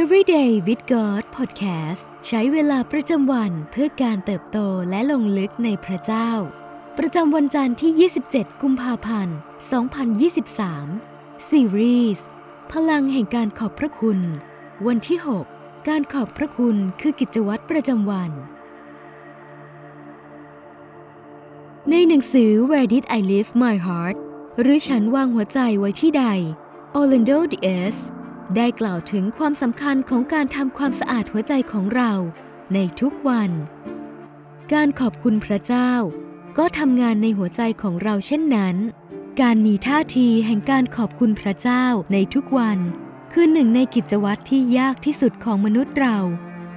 Everyday with God Podcast ใช้เวลาประจำวันเพื่อการเติบโตและลงลึกในพระเจ้า ประจำวันจันทร์ที่ 27 กุมภาพันธ์ 2023 ซีรีส์พลังแห่งการขอบพระคุณ วันที่ 6 การขอบพระคุณคือกิจวัตรประจำวัน ในหนังสือ Where Did I Leave My Heart หรือฉันวางหัวใจไว้ที่ใด Orlando Diaz ได้กล่าวถึงความสำคัญของการทำความสะอาดหัวใจของเราในทุกวัน การขอบคุณพระเจ้า ก็ทำงานในหัวใจของเราเช่นนั้น การมีท่าทีแห่งการขอบคุณพระเจ้าในทุกวัน คือหนึ่งในกิจวัตรที่ยากที่สุดของมนุษย์เรา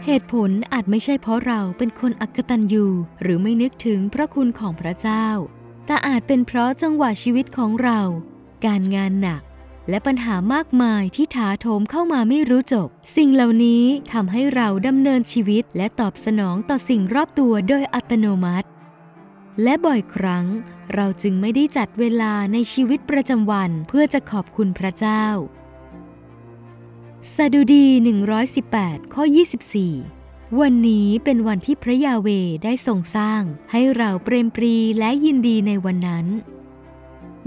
เหตุผลอาจไม่ใช่เพราะเราเป็นคนอักตันยูหรือไม่นึกถึงพระคุณของพระเจ้า แต่อาจเป็นเพราะจังหวะชีวิตของเรา การงานหนัก และปัญหามากมายที่ถาโถมเข้ามาไม่รู้จบ สิ่งเหล่านี้ทำให้เราดำเนินชีวิต และตอบสนองต่อสิ่งรอบตัวโดยอัตโนมัติ และบ่อยครั้ง เราจึงไม่ได้จัดเวลาในชีวิตประจำวันเพื่อจะขอบคุณพระเจ้าสดุดี 118 ข้อ 24 วันนี้เป็นวันที่พระยาเวได้ทรงสร้าง ให้เราเปรมปรีและยินดีในวันนั้น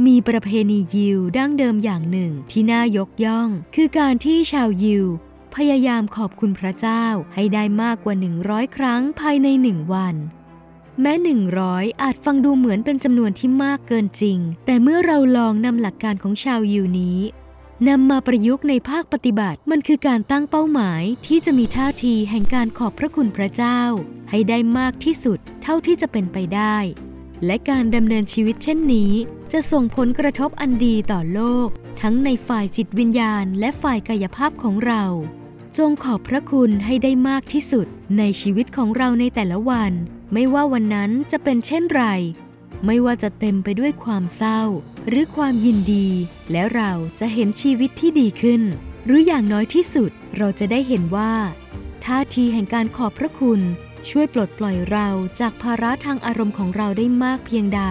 มีประเพณียิวดั้งเดิมอย่างหนึ่งที่น่ายกย่อง คือการที่ชาวยิว พยายามขอบคุณพระเจ้าให้ได้มากกว่า 100 ครั้งภายในหนึ่งวัน แม้100อาจฟังดูเหมือนเป็นจำนวนที่มากเกินจริง แต่เมื่อเราลองนำหลักการของชาวยิวนี้นำมาประยุกต์ในภาคปฏิบัติ มันคือการตั้งเป้าหมายที่จะมีท่าทีแห่งการขอบพระคุณพระเจ้า ให้ได้มากที่สุดเท่าที่จะเป็นไปได้ และการดำเนินชีวิตเช่นนี้ จะส่งผลกระทบอันดีต่อโลก ทั้งในฝ่ายจิตวิญญาณ และฝ่ายกายภาพของเรา จงขอบพระคุณให้ได้มากที่สุด ในชีวิตของเราในแต่ละวัน ไม่ว่าวันนั้นจะเป็นเช่นไร ไม่ว่าจะเต็มไปด้วยความเศร้า หรือความยินดี และเราจะเห็นชีวิตที่ดีขึ้น หรืออย่างน้อยที่สุดเราจะได้เห็นว่า ท่าทีแห่งการขอบพระคุณ ช่วยปลดปล่อยเราจากภาระทางอารมณ์ของเราได้มากเพียงใด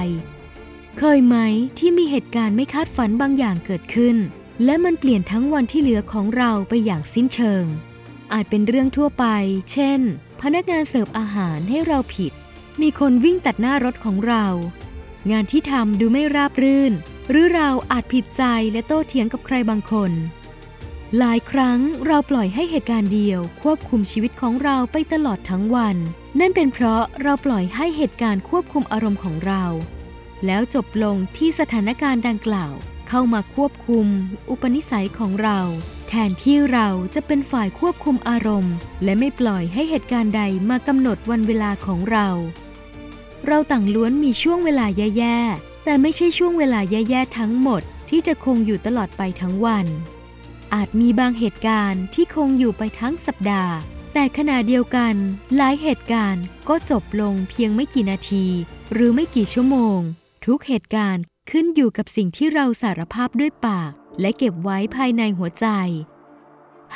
เคยไหมที่มีเหตุการณ์ไม่คาดฝันบางอย่างเกิดขึ้น และมันเปลี่ยนทั้งวันที่เหลือของเราไปอย่างสิ้นเชิง อาจเป็นเรื่องทั่วไป เช่น พนักงานเสิร์ฟอาหารให้เราผิด มีคนวิ่งตัดหน้ารถของเรา งานที่ทำดูไม่ราบรื่น หรือเราอาจผิดใจและโต้เถียงกับใครบางคน หลายครั้งเราปล่อยให้เหตุการณ์เดียว ควบคุมชีวิตของเราไปตลอดทั้งวัน นั่นเป็นเพราะเราปล่อยให้เหตุการณ์ควบคุมอารมณ์ของเรา แล้วจบลงที่สถานการณ์ดังกล่าว เข้ามาควบคุม อุปนิสัยของเรา แทนที่เราจะเป็นฝ่ายควบคุมอารมณ์ และไม่ปล่อยให้เหตุการณ์ใดมากำหนดวันเวลาของเรา เราต่างล้วนมีช่วงเวลาแย่ๆแต่ไม่ใช่ช่วงเวลาแย่ๆทั้งหมดที่จะคงอยู่ตลอดไปทั้งวัน อาจมีบางเหตุการณ์ที่คงอยู่ไปทั้งสัปดาห์ แต่ขณะเดียวกัน หลายเหตุการณ์ก็จบลงเพียงไม่กี่นาที หรือไม่กี่ชั่วโมง ทุกเหตุการณ์ขึ้นอยู่กับสิ่งที่เราสารภาพด้วยปาก และเก็บไว้ภายในหัวใจ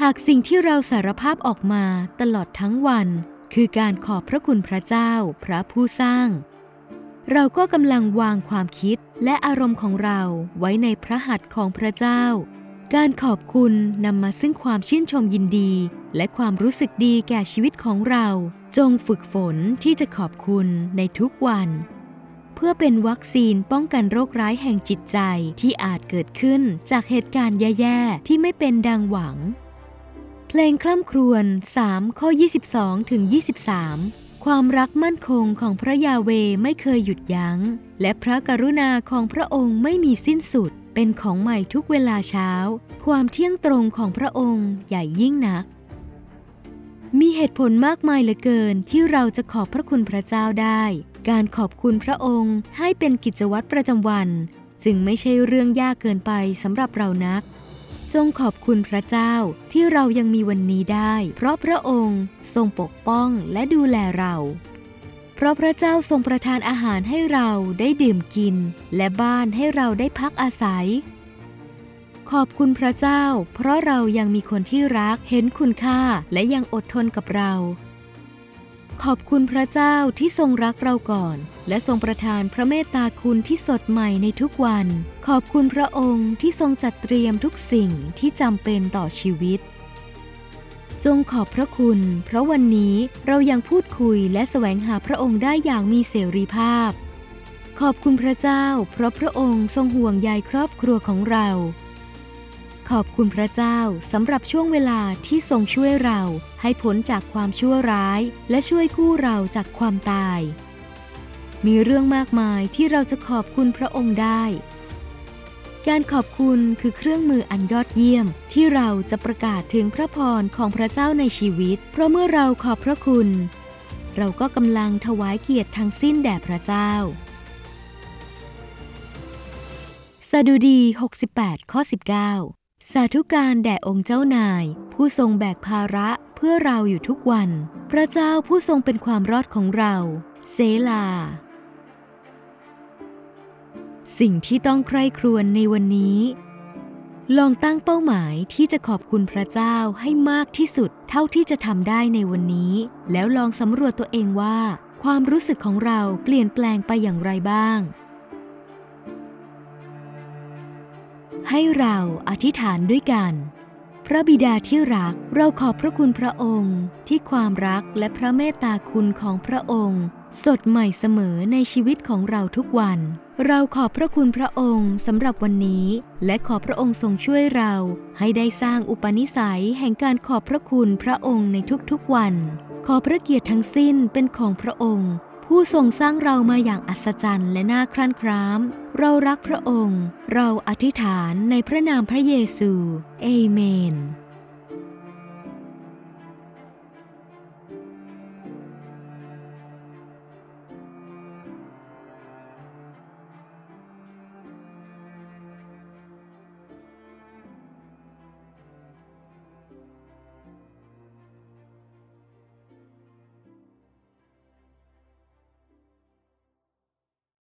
หากสิ่งที่เราสารภาพออกมาตลอดทั้งวัน คือการขอบพระคุณพระเจ้า พระผู้สร้าง เราก็กำลังวางความคิดและอารมณ์ของเราไว้ในพระหัตถ์ของพระเจ้า การขอบคุณนำมาซึ่งความชื่นชมยินดี และความรู้สึกดีแก่ชีวิตของเรา จงฝึกฝนที่จะขอบคุณในทุกวัน เพื่อเป็นวัคซีนป้องกันโรคร้ายแห่งจิตใจที่อาจเกิดขึ้นจากเหตุการณ์แย่ๆ ที่ไม่เป็นดังหวัง เพลงคล่ำครวญ3ข้อ 22ถึง23 ความรักมั่นคงของพระยาเวไม่เคยหยุดยัง้ง และพระกรุณาของพระองค์ไม่มีสิ้นสุด เป็นของใหม่ทุกเวลาเช้า ความเที่ยงตรงของพระองค์ใหญ่ยิ่งนัก มีเหตุผลมากมายเหลือเกินที่เราจะขอบพระคุณพระเจ้าได้ การขอบคุณพระองค์ให้เป็นกิจวัตรประจำวัน จึงไม่ใช่เรื่องยากเกินไปสำหรับเรานัก จงขอบคุณพระเจ้าที่เรายังมีวันนี้ได้ เพราะพระองค์ทรงปกป้องและดูแลเรา ราะพระเจ้าทรงประทานอาหารให้เราได้ดื่มกิน และบ้านให้เราได้พักอาศัย ขอบคุณพระเจ้า เพราะเรายังมีคนที่รักเห็นคุณค่าและยังอดทนกับเรา ขอบคุณพระเจ้าที่ทรงรักเราก่อน และทรงประทานพระเมตตาคุณที่สดใหม่ในทุกวัน ขอบคุณพระองค์ที่ทรงจัดเตรียมทุกสิ่งที่จำเป็นต่อชีวิต จงขอบพระคุณ เพราะวันนี้เรายังพูดคุยและแสวงหาพระองค์ได้อย่างมีเสรีภาพ ขอบคุณพระเจ้า เพราะพระองค์ทรงห่วงใยครอบครัวของเรา ขอบคุณพระเจ้าสำหรับช่วงเวลาที่ทรงช่วยเราให้พ้นจากความชั่วร้าย และช่วยกู้เราจากความตาย มีเรื่องมากมายที่เราจะขอบคุณพระองค์ได้ การขอบคุณคือเครื่องมืออันยอดเยี่ยม ที่เราจะประกาศถึงพระพรของพระเจ้าในชีวิต เพราะเมื่อเราขอบพระคุณ เราก็กำลังถวายเกียรติทั้งสิ้นแด่พระเจ้าสดุดี 68 ข้อ 19 สาธุการแด่องค์เจ้านาย ผู้ทรงแบกภาระเพื่อเราอยู่ทุกวัน พระเจ้าผู้ทรงเป็นความรอดของเรา เซลา สิ่งที่ต้องใคร่ครวญในวันนี้ ลองตั้งเป้าหมายที่จะขอบคุณพระเจ้าให้มากที่สุด เท่าที่จะทำได้ในวันนี้ แล้วลองสำรวจตัวเองว่า ความรู้สึกของเราเปลี่ยนแปลงไปอย่างไรบ้าง ให้เราอธิษฐานด้วยกันพระบิดาที่รัก เราขอบพระคุณพระองค์ ที่ความรักและพระเมตตาคุณของพระองค์ สดใหม่เสมอในชีวิตของเราทุกวัน เราขอบพระคุณพระองค์สำหรับวันนี้ และขอพระองค์ทรงช่วยเรา ให้ได้สร้างอุปนิสัยแห่งการขอบพระคุณพระองค์ในทุกๆวัน ขอพระเกียรติทั้งสิ้นเป็นของพระองค์ ผู้ทรงสร้างเรามาอย่างอัศจรรย์และน่าครั่นคร้าม เรารักพระองค์ เราอธิษฐานในพระนามพระเยซู เอเมน